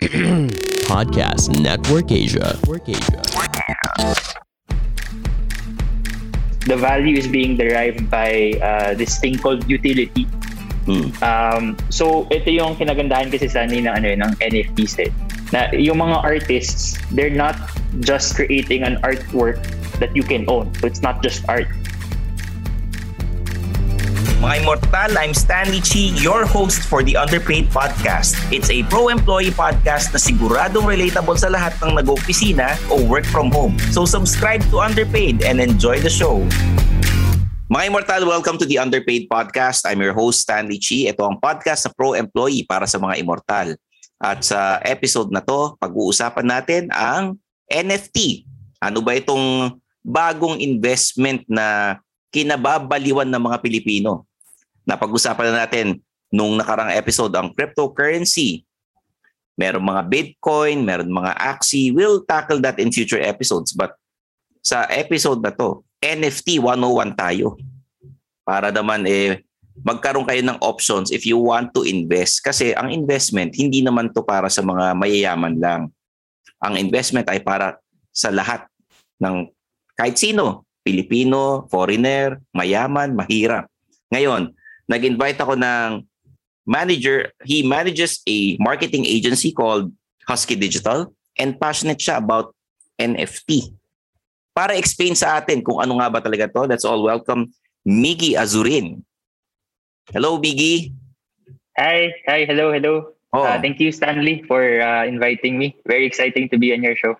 Podcast Network Asia. Network Asia. The value is being derived by uh, this thing called utility. Hmm. Um, so ito yung kinagandahan kasi sa ng ano eh, ng NFTs eh. Na yung mga artists, they're not just creating an artwork that you can own. So it's not just art. Mga Immortal, I'm Stanley Chi, your host for the Underpaid Podcast. It's a pro-employee podcast na siguradong relatable sa lahat ng nag-opisina o work from home. So subscribe to Underpaid and enjoy the show. Mga Immortal, welcome to the Underpaid Podcast. I'm your host, Stanley Chi. Ito ang podcast sa pro-employee para sa mga Immortal. At sa episode na to, pag-uusapan natin ang NFT. Ano ba itong bagong investment na kinababaliwan ng mga Pilipino? Napag-usapan na natin nung nakarang episode ang cryptocurrency. Meron mga Bitcoin, meron mga Axie. We'll tackle that in future episodes. But sa episode na to, NFT 101 tayo. Para naman eh magkaroon kayo ng options if you want to invest. Kasi ang investment, hindi naman to para sa mga mayayaman lang. Ang investment ay para sa lahat ng kahit sino. Pilipino, foreigner, mayaman, mahirap. Ngayon, nag-invite ako ng manager. He manages a marketing agency called Husky Digital and passionate siya about NFT. Para explain sa atin kung ano nga ba talaga to, let's all welcome Miggy Azurin. Hello, Miggy. Hi, hi, hello, hello. Oh, Uh, thank you, Stanley, for uh, inviting me. Very exciting to be on your show.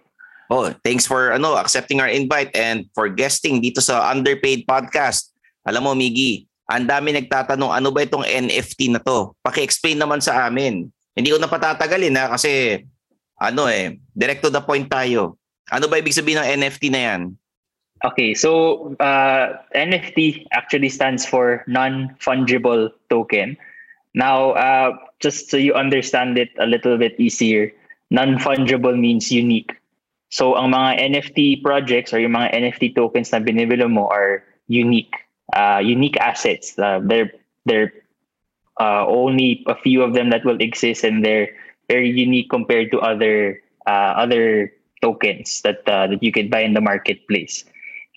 oh, thanks for ano accepting our invite and for guesting dito sa Underpaid Podcast. Alam mo, Miggy, ang dami nagtatanong ano ba itong NFT na to? Paki-explain naman sa amin. Hindi ko na patatagalin ha kasi ano eh, direct to the point tayo. Ano ba ibig sabihin ng NFT na yan? Okay, so uh, NFT actually stands for non-fungible token. Now, uh, just so you understand it a little bit easier, non-fungible means unique. So, ang mga NFT projects or yung mga NFT tokens na binibilo mo are unique, uh, unique assets. Uh, they're they're uh, only a few of them that will exist, and they're very unique compared to other uh, other tokens that uh, that you could buy in the marketplace.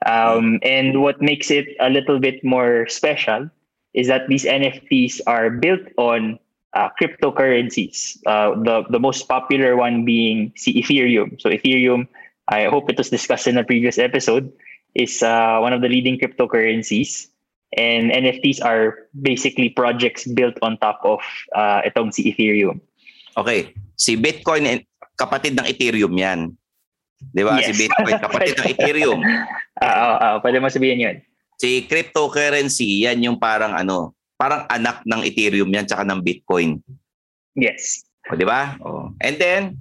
Um, and what makes it a little bit more special is that these NFTs are built on uh, cryptocurrencies. Uh, the the most popular one being Ethereum. So Ethereum, I hope it was discussed in a previous episode, is uh, one of the leading cryptocurrencies. And NFTs are basically projects built on top of uh, itong si Ethereum. Okay, si Bitcoin kapatid ng Ethereum yan. 'Di ba? Si Yes. Bitcoin kapatid ng Ethereum. Ah, ah, ah, pwede mo sabihin yun. Si cryptocurrency, yan yung parang ano, parang anak ng Ethereum yan tsaka ng Bitcoin. Yes. O, di ba? O. And then,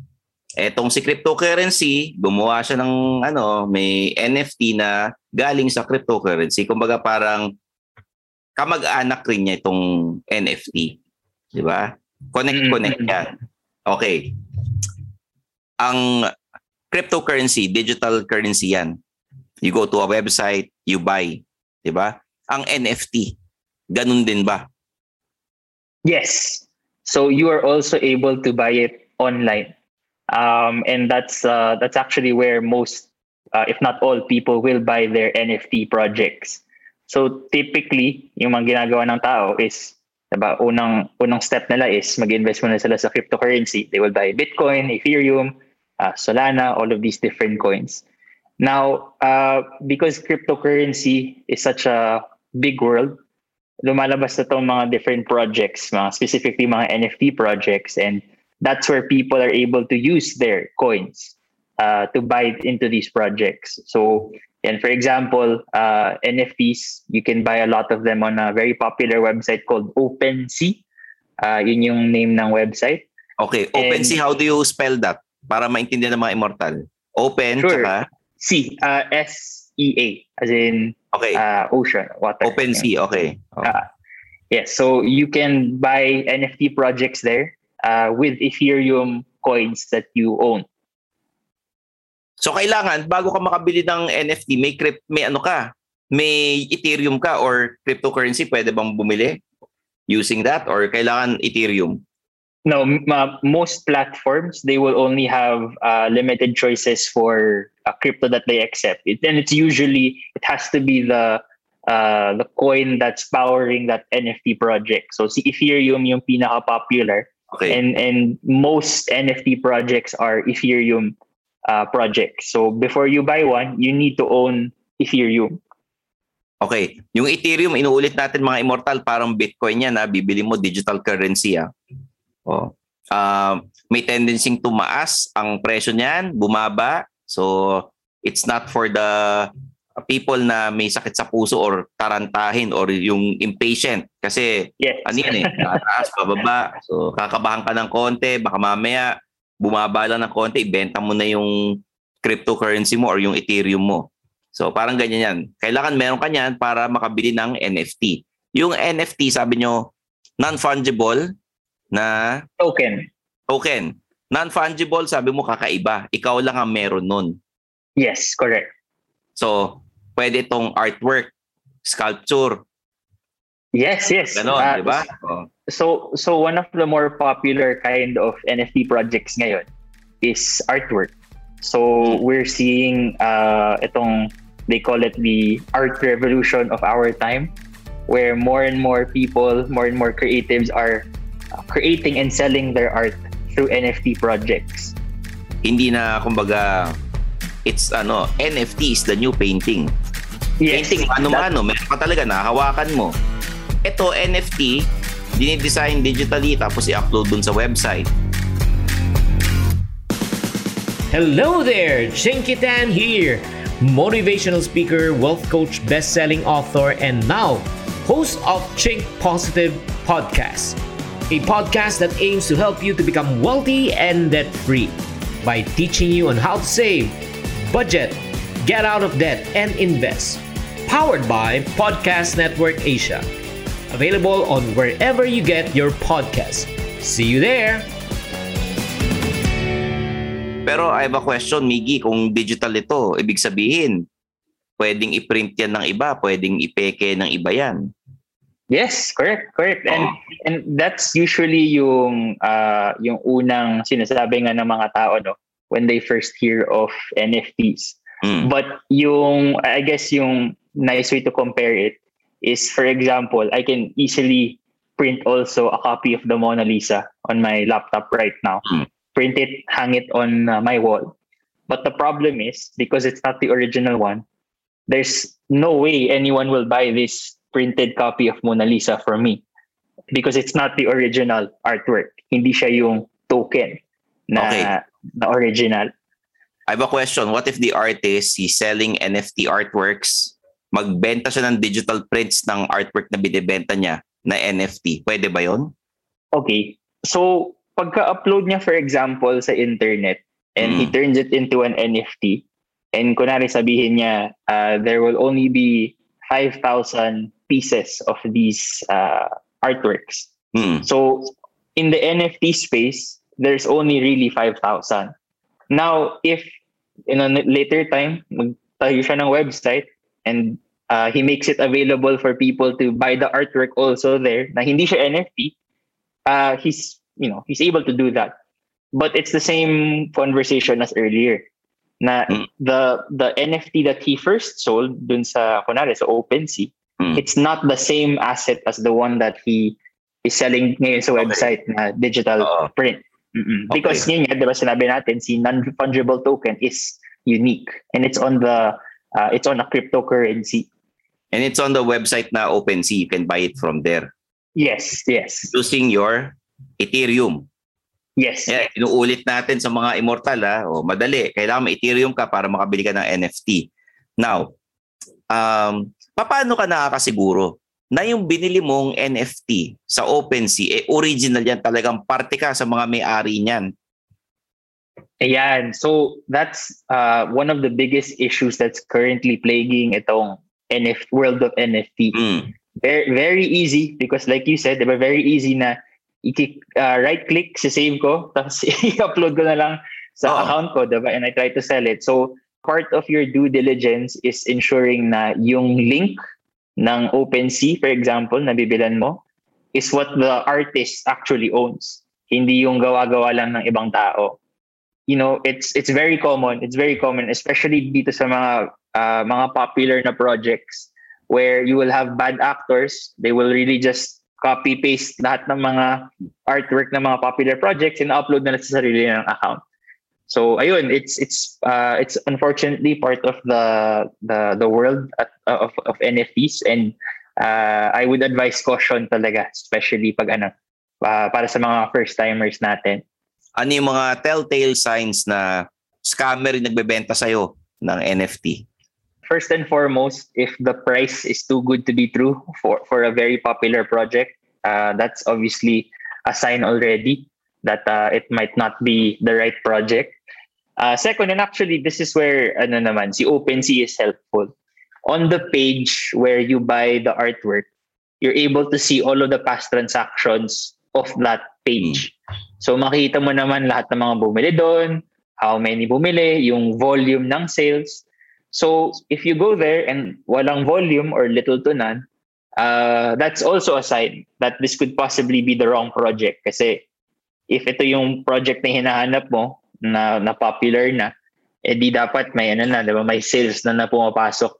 etong si cryptocurrency, gumawa siya ng ano, may NFT na galing sa cryptocurrency. Kumbaga parang kamag-anak rin niya itong NFT. Di ba? Connect-connect Mm. yan. Okay. Ang cryptocurrency, digital currency yan. You go to a website, you buy. Di ba? Ang NFT, ganun din ba? Yes. So you are also able to buy it online. Um, and that's uh, that's actually where most, uh, if not all, people will buy their NFT projects. So typically, yung mga ginagawa ng tao is, diba, unang, unang step nila is mag-invest muna sila sa cryptocurrency. They will buy Bitcoin, Ethereum, uh, Solana, all of these different coins. Now, uh, because cryptocurrency is such a big world, lumalabas na itong mga different projects, mga specifically mga NFT projects, and that's where people are able to use their coins uh, to buy into these projects. So, and for example, uh, NFTs, you can buy a lot of them on a very popular website called OpenSea. Uh, yun yung name ng website. Okay, OpenSea, how do you spell that? Para maintindihan ng mga immortal. Open, Sure. tsaka, Sea, uh, S-E-A, as in okay, uh, ocean, water. OpenSea, okay. Oh. Ah. Yes, so you can buy NFT projects there uh, with Ethereum coins that you own. So kailangan bago ka makabili ng NFT, may crypt, may ano ka, may Ethereum ka or cryptocurrency, pwede bang bumili using that or kailangan Ethereum? No, uh, most platforms they will only have uh, limited choices for uh, crypto that they accept. It, and it's usually it has to be the uh, the coin that's powering that NFT project. So si Ethereum yung pinaka popular Okay. and and most NFT projects are Ethereum uh, projects. So before you buy one, you need to own Ethereum. Okay. Yung Ethereum, inuulit natin mga immortal, parang Bitcoin yan. Ha? Bibili mo digital currency. Ha? Oh. Uh, may tendency tumaas ang presyo niyan, bumaba. So, it's not for the people na may sakit sa puso or tarantahin or yung impatient. Kasi Yes. ano yan eh, tataas, bababa. So, kakabahan ka ng konti, baka mamaya bumaba lang ng konti, ibenta mo na yung cryptocurrency mo or yung Ethereum mo. So, parang ganyan yan. Kailangan meron ka niyan para makabili ng NFT. Yung NFT, sabi nyo, non-fungible na Token. token. Non-fungible, sabi mo kakaiba. Ikaw lang ang meron nun. Yes, correct. So, pwede itong artwork, sculpture, Yes, yes. gano'n, Uh, di ba? Oh. So so one of the more popular kind of NFT projects ngayon is artwork. So we're seeing uh itong they call it the art revolution of our time where more and more people, more and more creatives are creating and selling their art through NFT projects. Hindi na, kumbaga, it's ano, NFT is the new painting. Painting, ano-mano, meron ka talaga, nahawakan mo. Ito, NFT, dinidesign digitally tapos i-upload dun sa website. Hello there, Chinkitan here, motivational speaker, wealth coach, best-selling author, and now host of Chink Positive Podcast, a podcast that aims to help you to become wealthy and debt-free by teaching you on how to save, budget, get out of debt, and invest. Powered by Podcast Network Asia. Available on wherever you get your podcast. See you there. Pero I have a question, Miggy, kung digital ito, ibig sabihin, pwedeng i-print yan ng iba, pwedeng ipeke ng iba yan. Yes, correct, correct. And and that's usually yung uh yung unang sinasabi nga ng mga tao no when they first hear of NFTs. Mm. But yung I guess yung nice way to compare it is for example, I can easily print also a copy of the Mona Lisa on my laptop right now. Mm. Print it, hang it on uh, my wall. But the problem is because it's not the original one, there's no way anyone will buy this printed copy of Mona Lisa for me because it's not the original artwork. Hindi siya yung token na, Okay. Na original. I have a question. What if the artist, he's selling NFT artworks, magbenta siya ng digital prints ng artwork na binibenta niya na NFT? Pwede ba yon? Okay. So, pagka-upload niya, for example, sa internet, and he Mm. turns it into an NFT, and kunwari sabihin niya, uh, there will only be 5,000 pieces of these uh, artworks. Hmm. So, in the NFT space, there's only really 5,000. Now, if in a later time, magtayo siya ng website and uh, he makes it available for people to buy the artwork also there, na hindi siya NFT, uh, he's, you know, he's able to do that. But it's the same conversation as earlier. Na Mm. the the NFT that he first sold dun sa kunwari sa OpenSea, Mm. it's not the same asset as the one that he is selling ngayon sa Okay. website na digital Oo. print. Mm-mm. Okay. Because yun nga, di ba sinabi natin, si non-fungible token is unique and it's on the uh, it's on a cryptocurrency. And it's on the website na OpenSea. You can buy it from there. Yes, yes, Using your Ethereum. yes. Yeah, inuulit natin sa mga immortal ha. O, madali. Kailangan may Ethereum ka para makabili ka ng NFT. Now, um, paano ka nakakasiguro na yung binili mong NFT sa OpenSea, eh original yan talagang parte ka sa mga may-ari niyan. Ayan. So that's uh, one of the biggest issues that's currently plaguing itong NFT world of NFT. Mm. Very, very easy because like you said, diba, very easy na i- uh, right click sa save ko tapos i-upload ko na lang sa Oo. account ko diba and I try to sell it. So part of your due diligence is ensuring na yung link ng OpenSea for example na bibilan mo is what the artist actually owns. hindi yung gawa-gawa lang ng ibang tao. You know, it's it's very common. It's very common, especially dito sa mga uh, mga popular na projects where you will have bad actors. They will really just copy paste lahat ng mga artwork ng mga popular projects and upload na sa sarili ng account. So ayun, it's it's uh, it's unfortunately part of the the the world at, of of NFTs and uh, I would advise caution talaga, especially pag ano uh, para sa mga first timers natin ano yung mga telltale signs na scammer yung nagbebenta sa'yo ng NFT? First and foremost, if the price is too good to be true for, for a very popular project, uh, that's obviously a sign already that uh, it might not be the right project. Uh, second, and actually this is where ano naman, si OpenSea is helpful. On the page where you buy the artwork, you're able to see all of the past transactions of that page. So makita mo naman lahat ng mga bumili doon, how many bumili, yung volume ng sales. So if you go there and walang volume or little to none, uh, that's also a sign that this could possibly be the wrong project. Kasi if ito yung project na hinahanap mo, na, na popular na, eh di dapat may ano na, di ba? May sales na na pumapasok.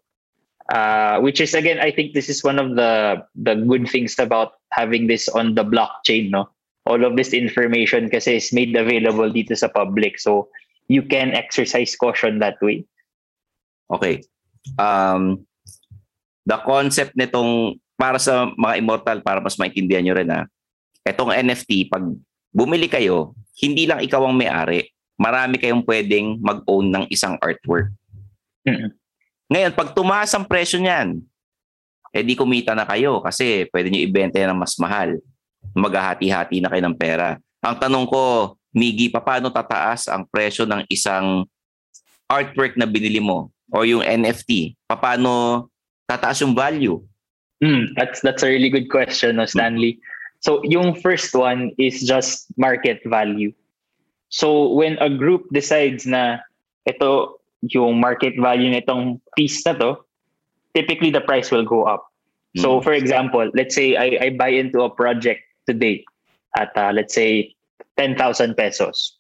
Uh, which is again, I think this is one of the the good things about having this on the blockchain, no? all of this information kasi is made available dito sa public. So you can exercise caution that way. Okay. Um, the concept nitong para sa mga immortal, para mas maintindihan nyo rin ha, itong NFT, pag bumili kayo, hindi lang ikaw ang may-ari. Marami kayong pwedeng mag-own ng isang artwork. Mm-hmm. Ngayon, pag tumaas ang presyo niyan, eh di kumita na kayo kasi pwede nyo ibenta yan ng mas mahal maghahati-hati na kayo ng pera. Ang tanong ko, Miggy, paano tataas ang presyo ng isang artwork na binili mo o yung NFT? Paano tataas yung value? Mm, that's that's a really good question, no, Stanley. So yung first one is just market value. So when a group decides na ito yung market value nitong piece na to, typically the price will go up. So mm. for example, let's say I, I buy into a project today at uh, let's say 10,000 pesos.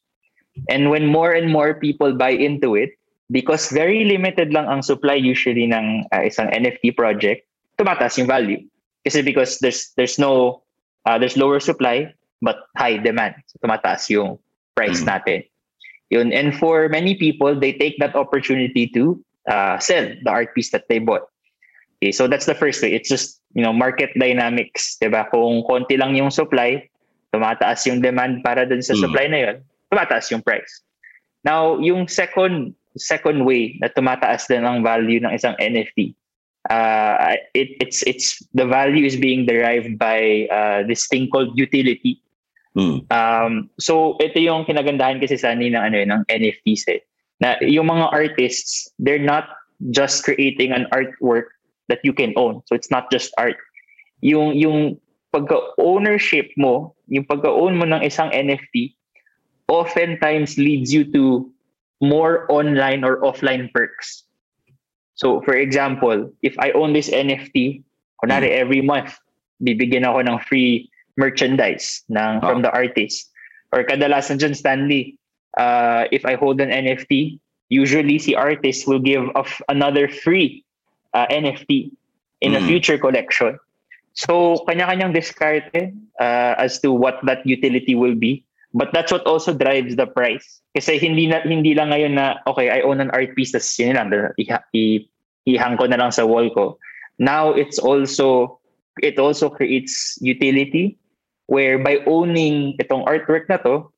And when more and more people buy into it, because very limited lang ang supply usually ng uh, isang NFT project, tumataas yung value. Kasi because there's there's no uh, there's lower supply but high demand. So tumataas yung price mm. natin. Yun. And for many people, they take that opportunity to uh, sell the art piece that they bought. Okay, so that's the first way. It's just you know, market dynamics, 'di ba? Kung konti lang yung supply, tumataas yung demand para dun sa mm. supply na 'yon, tumataas yung price. Now, yung second second way na tumataas din ang value ng isang NFT, uh, it, it's it's the value is being derived by uh, this thing called utility. Mm. Um, so ito yung kinagandahan kasi sa ng ano ng NFTs eh. Na yung mga artists, they're not just creating an artwork that you can own. So it's not just art. Yung yung pagka-ownership mo, yung pagka-own mo ng isang NFT, oftentimes leads you to more online or offline perks. So for example, if I own this NFT, kunwari mm. every month, bibigyan ako ng free merchandise ng, oh. from the artist. Or kadalasan dyan, Stanley, uh, if I hold an NFT, usually si artist will give off another free uh, NFT in mm. a future collection. So, kanya-kanyang diskarte uh, as to what that utility will be. But that's what also drives the price. Kasi hindi na hindi lang ngayon na, okay, I own an art piece, tas yun lang, iha, ihang ko na lang sa wall ko. Now, it's also, it also creates utility where by owning itong artwork na to,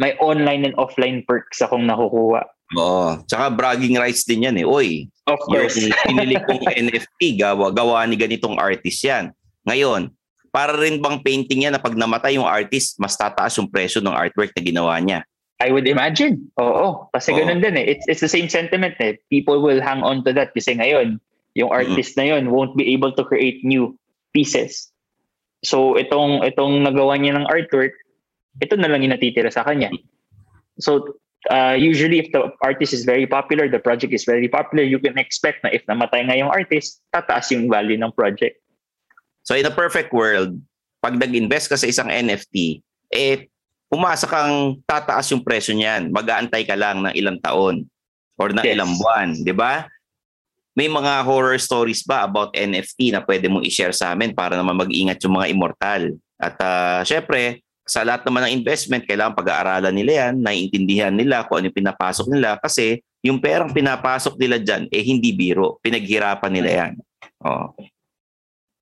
may online and offline perks akong nakukuha. Oo. Tsaka bragging rights din yan eh. Oy, of course. yung pinili kong NFT, gawa, gawa ni ganitong artist yan. Ngayon, para rin bang painting yan na pag namatay yung artist, mas tataas yung presyo ng artwork na ginawa niya? I would imagine. Oo. Kasi Oo. ganun din eh. It's, it's the same sentiment eh. People will hang on to that kasi ngayon, yung artist mm-hmm. na yun won't be able to create new pieces. So itong itong nagawa niya ng artwork, ito na lang yung natitira sa kanya. So uh, usually if the artist is very popular, the project is very popular, you can expect na if namatay nga yung artist, tataas yung value ng project. So in a perfect world, pag nag-invest ka sa isang NFT, eh umasa kang tataas yung presyo niyan. Mag-aantay ka lang ng ilang taon or ng Yes. ilang buwan, di ba? May mga horror stories ba about NFT na pwede mong i-share sa amin para naman mag-ingat yung mga immortal? At uh, syempre, sa lahat naman ng investment, kailangan pag-aaralan nila yan, naiintindihan nila kung ano yung pinapasok nila kasi yung perang pinapasok nila dyan, eh hindi biro. Pinaghirapan nila yan. Oh.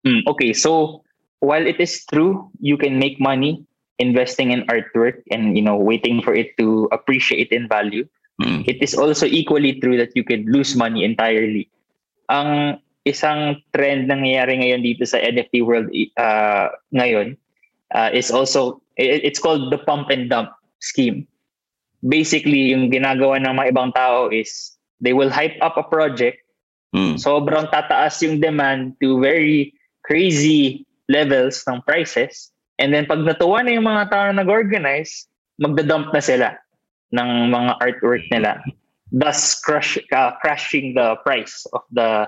Mm, okay, so while it is true you can make money investing in artwork and you know waiting for it to appreciate in value, Mm. it is also equally true that you could lose money entirely. Ang isang trend na nangyayari ngayon dito sa NFT world uh, ngayon uh, is also it- it's called the pump and dump scheme. Basically, yung ginagawa ng mga ibang tao is they will hype up a project Mm. sobrang tataas yung demand to very crazy levels ng prices. And then pag natuwa na yung mga tao na nag-organize, magdadump na sila ng mga artwork nila. Thus crush, uh, crashing the price of the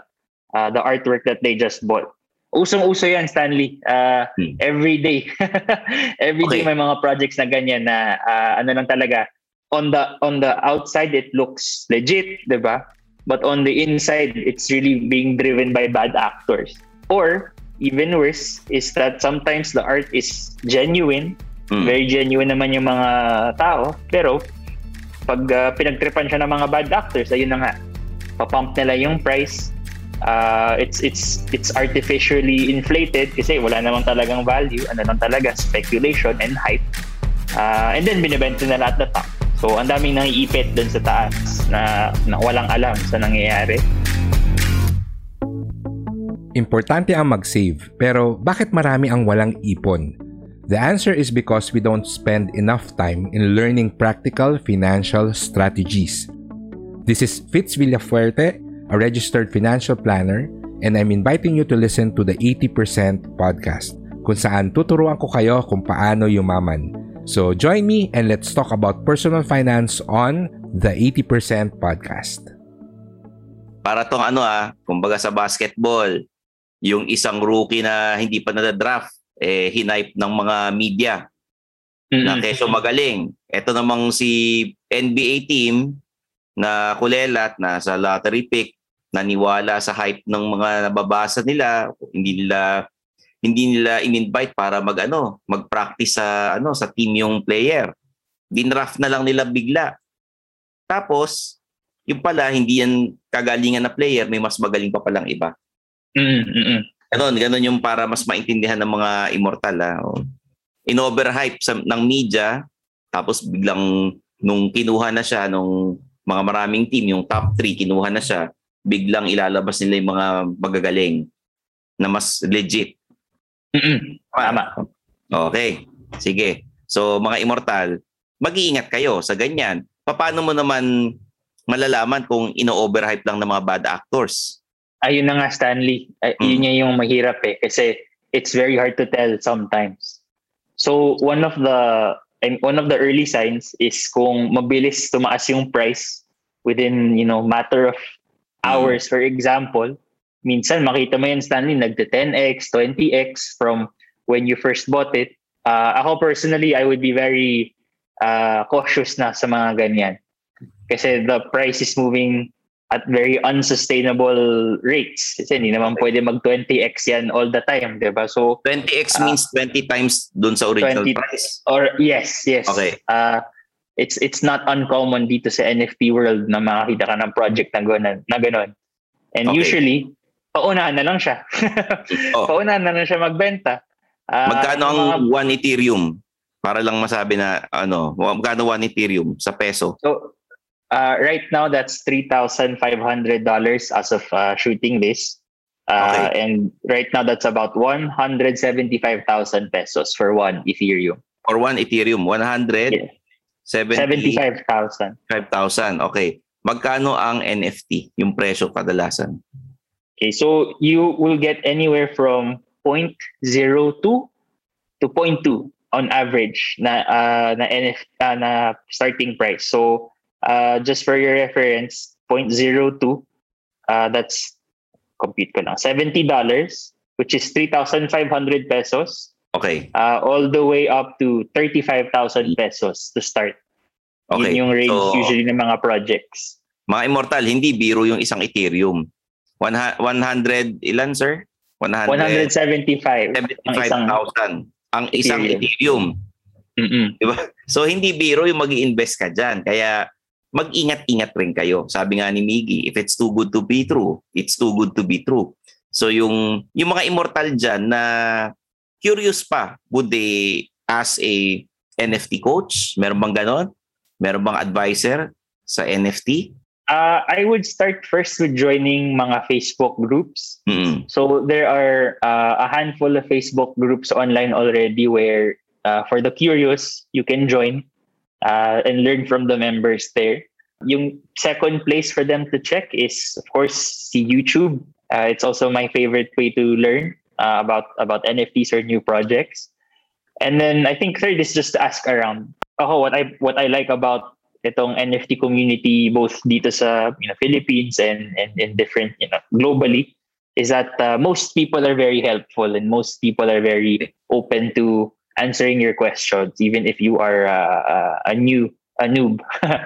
uh, the artwork that they just bought. Usong-uso yan, Stanley. Uh, Hmm. Every day. every day Okay. may mga projects na ganyan na uh, ano lang talaga. On the on the outside, it looks legit, di ba? but on the inside it's really being driven by bad actors or even worse is that sometimes the art is genuine. Mm. very genuine naman yung mga tao. Pero pag uh, pinagtripan siya ng mga bad actors ayun na nga. Papump nila yung price. Uh, it's it's it's artificially inflated kasi wala namang talagang value. Ano lang talaga speculation and hype. Uh, and then binibenta nila at the top so ang daming naiipit dun sa taas na, na walang alam sa nangyayari Importante ang mag-save, pero bakit marami ang walang ipon? The answer is because we don't spend enough time in learning practical financial strategies. This is Fitz Villafuerte, a registered financial planner, and I'm inviting you to listen to the 80% podcast, kung saan tuturuan ko kayo kung paano yumaman. So join me and let's talk about personal finance on the 80% podcast. para tong ano ah, kumbaga sa basketball, yung isang rookie na hindi pa nadadraft, eh, hinipe ng mga media na keso magaling. Ito namang si NBA team na kulelat na sa lottery pick, naniwala sa hype ng mga nababasa nila, hindi nila hindi nila in-invite para mag-ano, mag-practice sa ano sa team yung player. Dinraft na lang nila bigla. Tapos yung pala hindi yan kagalingan na player, may mas magaling pa palang iba. Mm, mm-mm. Ganon, ganon yung para mas maintindihan ng mga immortal. Ah. O, In-overhype sa, ng media, tapos biglang nung kinuha na siya, nung mga maraming team, yung top 3, kinuha na siya, biglang ilalabas nila yung mga magagaling na mas legit. Mm-mm. Tama. Okay, sige. So mga immortal, mag-iingat kayo sa ganyan. Paano mo naman malalaman kung ino-overhype lang ng mga bad actors? Ayun na nga Stanley. Ay, Mm. Yun yung mahirap eh kasi it's very hard to tell sometimes. So one of the and one of the early signs is kung mabilis tumaas yung price within, you know, matter of hours for example. Minsan makita mo yan Stanley nagte 10x, 20x from when you first bought it. Uh, ako personally, I would be very uh, cautious na sa mga ganyan. Kasi the price is moving at very unsustainable rates. Kasi hindi naman pwede mag 20x yan all the time, di ba? So, 20x Ah. means 20 times dun sa original 20 price. or yes, yes. Okay. Uh, it's it's not uncommon dito sa NFT world na makakita ka ng project na gano'n. Na ganon. And Okay. usually, paunahan na lang siya. Oh. paunahan na lang siya magbenta. Ah, Magkano ang mga- 1 Ethereum? Para lang masabi na ano, magkano 1 Ethereum sa peso? So, uh, right now that's three thousand five hundred dollars as of uh, shooting this, uh, and right now that's about one hundred seventy-five thousand pesos for one Ethereum. For 1 Ethereum, 175,000. Yeah. Seventy-five thousand. Okay. Magkano ang NFT, yung presyo kadalasan? Okay, so you will get anywhere from 0.02 to 0.2 on average na uh, na NF uh, na starting price. So uh, just for your reference, 0.02 uh, that's compute ko lang $70 which is 3,500 pesos Okay. uh, all the way up to 35,000 pesos to start. Okay. Yun yung range So, usually ng mga projects. mga immortal, hindi biro yung isang Ethereum. One hu- 100, ilan sir? 100, 175 ang isang 75,000 ang isang Ethereum. Mm-mm. So hindi biro yung mag invest ka dyan. Kaya mag-ingat-ingat rin kayo. Sabi nga ni Miggy, if it's too good to be true, it's too good to be true. So yung yung mga immortal dyan na curious pa, would they ask a NFT coach? Meron bang ganon? Meron bang advisor sa NFT? Uh, I would start first with joining mga Facebook groups. Mm. So there are uh, a handful of Facebook groups online already where uh, for the curious, you can join uh, and learn from the members there. Yung second place for them to check is, of course, see YouTube. Uh, it's also my favorite way to learn uh, about about NFTs or new projects. And then I think third is just to ask around. Oh, what I what I like about itong NFT community both dito sa you know Philippines and and different you know globally is that uh, most people are very helpful and most people are very open to answering your questions even if you are uh, uh, a new a noob uh,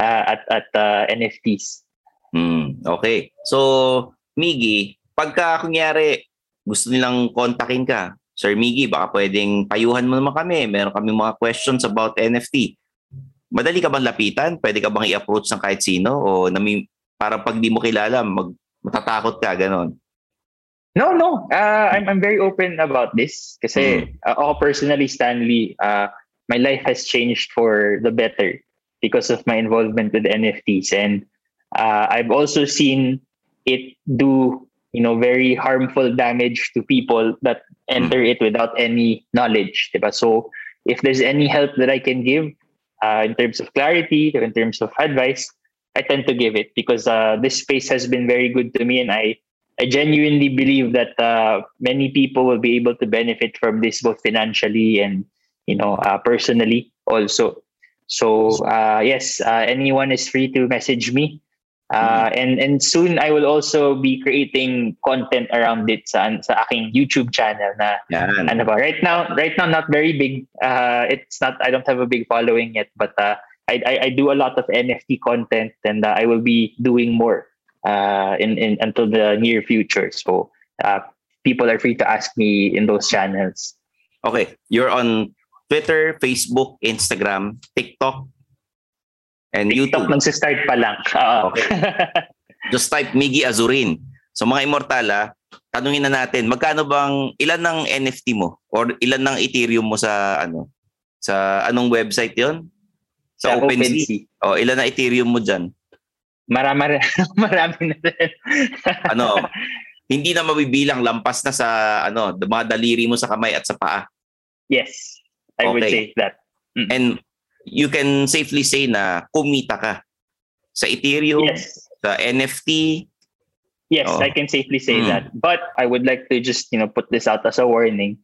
at at uh, NFTs. Hmm, okay. So, Miggy, pagka kunyari gusto nilang kontakin ka, Sir Miggy, baka pwedeng payuhan mo naman kami. Meron kami mga questions about NFT. Madali ka bang lapitan? Pwede ka bang i-approach ng kahit sino? O nami, para pag di mo kilala, mag, matatakot ka, ganon. No, no. Uh, I'm I'm very open about this kasi uh, ako personally Stanley, uh, my life has changed for the better because of my involvement with NFTs and uh, I've also seen it do you know very harmful damage to people that enter it without any knowledge diba? so if there's any help that I can give uh, in terms of clarity in terms of advice I tend to give it because uh, this space has been very good to me and I I genuinely believe that uh, many people will be able to benefit from this both financially and you know uh, personally also. So uh, yes, uh, anyone is free to message me, uh, and and soon I will also be creating content around it sa sa aking YouTube channel. Na Yan. ano ba? Right now, right now not very big. Uh, it's not. I don't have a big following yet, but uh, I, I I do a lot of NFT content, and uh, I will be doing more uh, in in until the near future. So uh, people are free to ask me in those channels. Okay, you're on Twitter, Facebook, Instagram, TikTok, and TikTok YouTube. nagsa-start pa lang. Oo. Just type Miggy Azurin. So mga immortala, tanungin na natin, magkano bang ilan ng NFT mo or ilan ng Ethereum mo sa ano? Sa anong website 'yon? Sa, OpenSea. O ilan na Ethereum mo diyan? Marami, marami na rin. Ano? hindi na mabibilang lampas na sa ano, mga daliri mo sa kamay at sa paa. yes, I would Okay. say that. And you can safely say na kumita ka sa Ethereum, Yes. sa NFT. Yes, Oh. I can safely say Hmm. that. But I would like to just, you know, put this out as a warning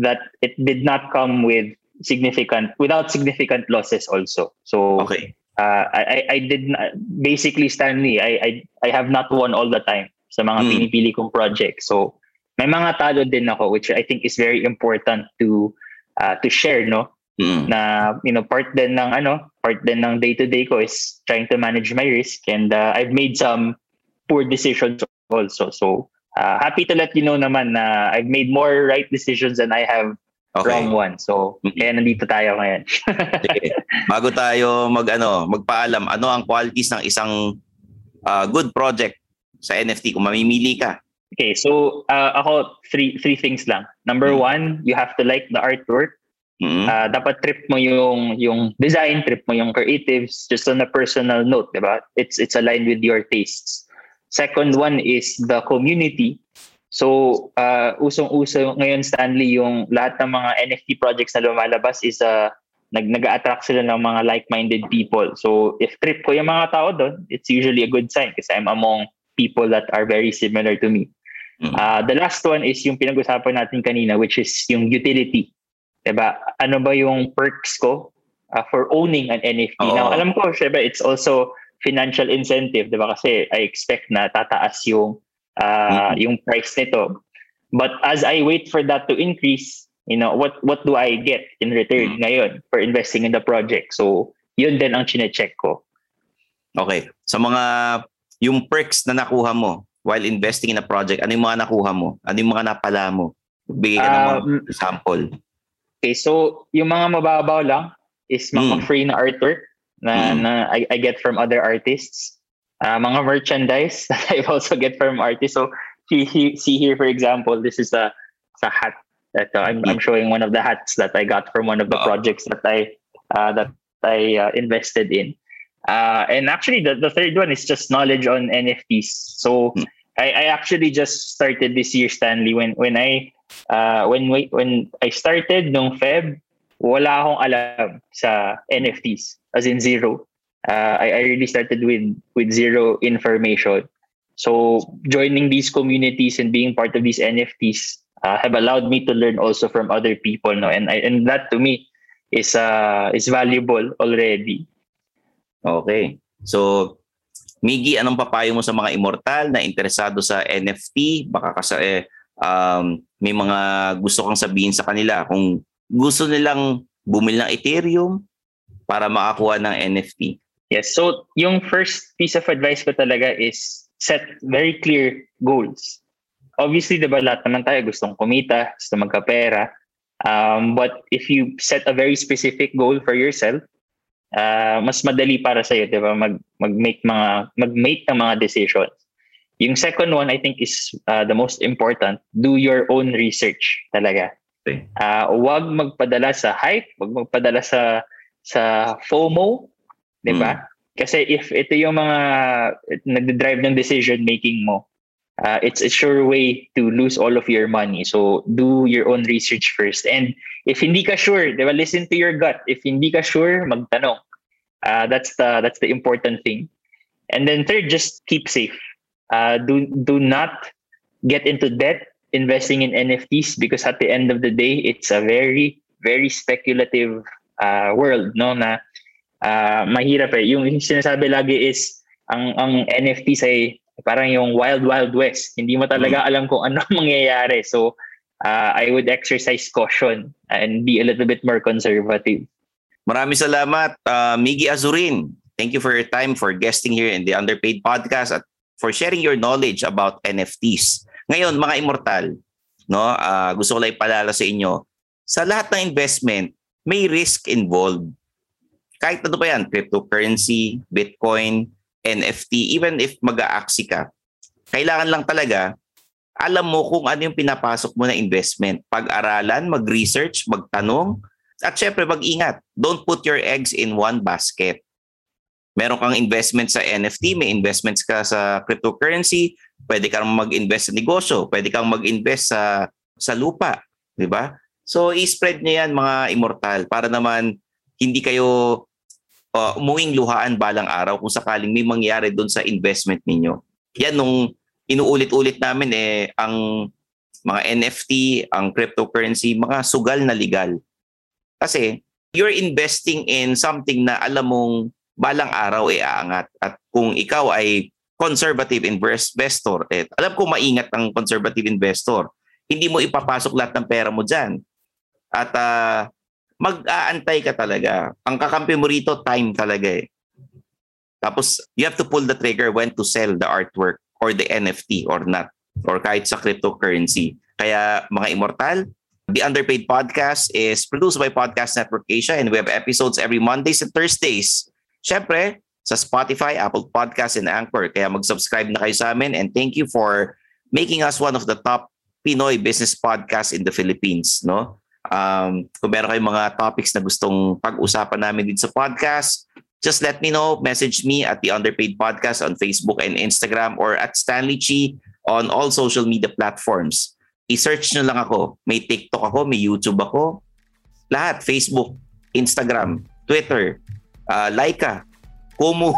that it did not come with significant without significant losses also. So Okay. Uh, I, I did not, basically Stanley, I, I I have not won all the time sa mga Hmm. pinipili kong project. So may mga talo din ako which I think is very important to uh, to share, no? Mm. na you know part din ng ano part din ng day to day ko is trying to manage my risk and uh, I've made some poor decisions also so uh, happy to let you know naman na I've made more right decisions than I have Okay. wrong ones so kaya nandito tayo ngayon Sige. Bago tayo mag ano, magpaalam, ano ang qualities ng isang uh, good project sa NFT kung mamimili ka? okay so uh, ako three three things lang number Mhm. one you have to like the artwork Mm. Ah, dapat trip mo yung yung design, trip mo yung creatives just on a personal note, 'di ba? It's it's aligned with your tastes. Second one is the community. So, uh, usong-uso ngayon Stanley yung lahat ng mga NFT projects na lumalabas is uh, nag nag-attract sila ng mga like-minded people. So, if trip ko yung mga tao doon, it's usually a good sign kasi I'm among people that are very similar to me. Uh, the last one is yung pinag-usapan natin kanina which is yung utility. Diba? Ano ba yung perks ko uh, for owning an NFT? Oo. Now, alam ko, syempre, it's also financial incentive, diba? Kasi I expect na tataas yung uh, Mhm. yung price nito. But as I wait for that to increase, you know, what what do I get in return Mm. ngayon for investing in the project? So, yun din ang chine-check ko. Okay. Sa mga yung perks na nakuha mo while investing in a project, ano yung mga nakuha mo? Ano yung mga napala mo? Bigay ka ng mga Um, example. Okay, so yung mga mababaw lang is mga Mm. free na artwork na, Mm. na I, I get from other artists. Uh, mga merchandise that I also get from artists. So see, see, see here, for example, this is a, a hat that uh, I'm, I'm showing one of the hats that I got from one of the projects that I uh, that I uh, invested in. Uh, and actually, the, the third one is just knowledge on NFTs. So Mm. I, I actually just started this year, Stanley. When when I uh, when we, when I started nung Feb, wala akong alam sa NFTs, as in zero. Uh, I, I really started with with zero information. So joining these communities and being part of these NFTs uh, have allowed me to learn also from other people, no, and I, and that to me is uh is valuable already. Okay. So, Miggy, anong papayo mo sa mga immortal na interesado sa NFT? Baka kasi eh, um, may mga gusto kang sabihin sa kanila kung gusto nilang bumili ng Ethereum para makakuha ng NFT. Yes. So yung first piece of advice ko talaga is set very clear goals. Obviously, di ba lahat naman tayo gustong kumita, gusto magkapera. Um, but if you set a very specific goal for yourself, uh, mas madali para sa'yo, di ba? Mag, mag-make mga, mag-make ng mga decisions. Yung second one, I think, is uh, the most important. Do your own research talaga. Okay. Uh, huwag magpadala sa hype, huwag magpadala sa sa FOMO, di ba? Kasi if ito yung mga nagde-drive ng decision making mo, uh, it's a sure way to lose all of your money. So do your own research first. And if hindi ka sure, di ba, listen to your gut. If hindi ka sure, magtanong. Uh, that's the that's the important thing. And then third, just keep safe. Uh, do do not get into debt investing in NFTs because at the end of the day, it's a very very speculative uh, world, no? Na uh, mahirap eh. Yung sinasabi lagi is ang ang NFTs ay parang yung wild wild west. Hindi mo talaga alam kung ano ang mangyayari. So uh, I would exercise caution and be a little bit more conservative. Maraming salamat, uh, Miggy Azurin. Thank you for your time for guesting here in the Underpaid Podcast at for sharing your knowledge about NFTs. Ngayon, mga immortal, no, ah, gusto ko lang ipalala sa inyo, sa lahat ng investment, may risk involved. Kahit ano pa yan, cryptocurrency, Bitcoin, NFT, even if mag-aaksi ka, kailangan lang talaga alam mo kung ano yung pinapasok mo na investment. Pag-aralan, mag-research, magtanong, at syempre mag-ingat. Don't put your eggs in one basket. Meron kang investment sa NFT, may investments ka sa cryptocurrency, pwede kang mag-invest sa negosyo, pwede kang mag-invest sa sa lupa, 'di ba? So i-spread niyo 'yan mga immortal para naman hindi kayo uh, umuwing luhaan balang araw kung sakaling may mangyari doon sa investment ninyo. Yan nung inuulit-ulit namin eh ang mga NFT, ang cryptocurrency, mga sugal na legal. Kasi you're investing in something na alam mong balang araw e aangat. At kung ikaw ay conservative investor, eh, alam ko maingat ang conservative investor. Hindi mo ipapasok lahat ng pera mo dyan. At ah, mag-aantay ka talaga. Ang kakampi mo rito, time talaga eh. Tapos, you have to pull the trigger when to sell the artwork or the NFT or not. Or kahit sa cryptocurrency. Kaya mga immortal, The Underpaid Podcast is produced by Podcast Network Asia and we have episodes every Mondays and Thursdays. Siyempre, sa Spotify, Apple Podcasts, and Anchor. Kaya mag-subscribe na kayo sa amin and thank you for making us one of the top Pinoy business podcasts in the Philippines. No? Um, kung meron kayong mga topics na gustong pag-usapan namin dito sa podcast, just let me know. Message me at The Underpaid Podcast on Facebook and Instagram or at Stanley Chi on all social media platforms. I-search nyo lang ako. May TikTok ako, may YouTube ako. Lahat. Facebook, Instagram, Twitter, uh, Laika, Kumu.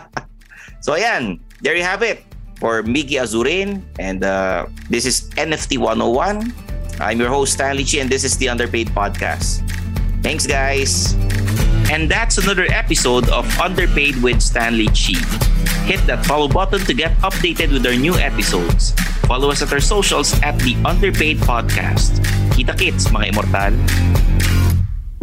so ayan, there you have it. For Miggy Azurin and uh, this is NFT 101. I'm your host Stanley Chi and this is the Underpaid Podcast. Thanks guys. And that's another episode of Underpaid with Stanley Chi. Hit that follow button to get updated with our new episodes. Follow us at our socials at the Underpaid Podcast. Kita-kits mga immortal!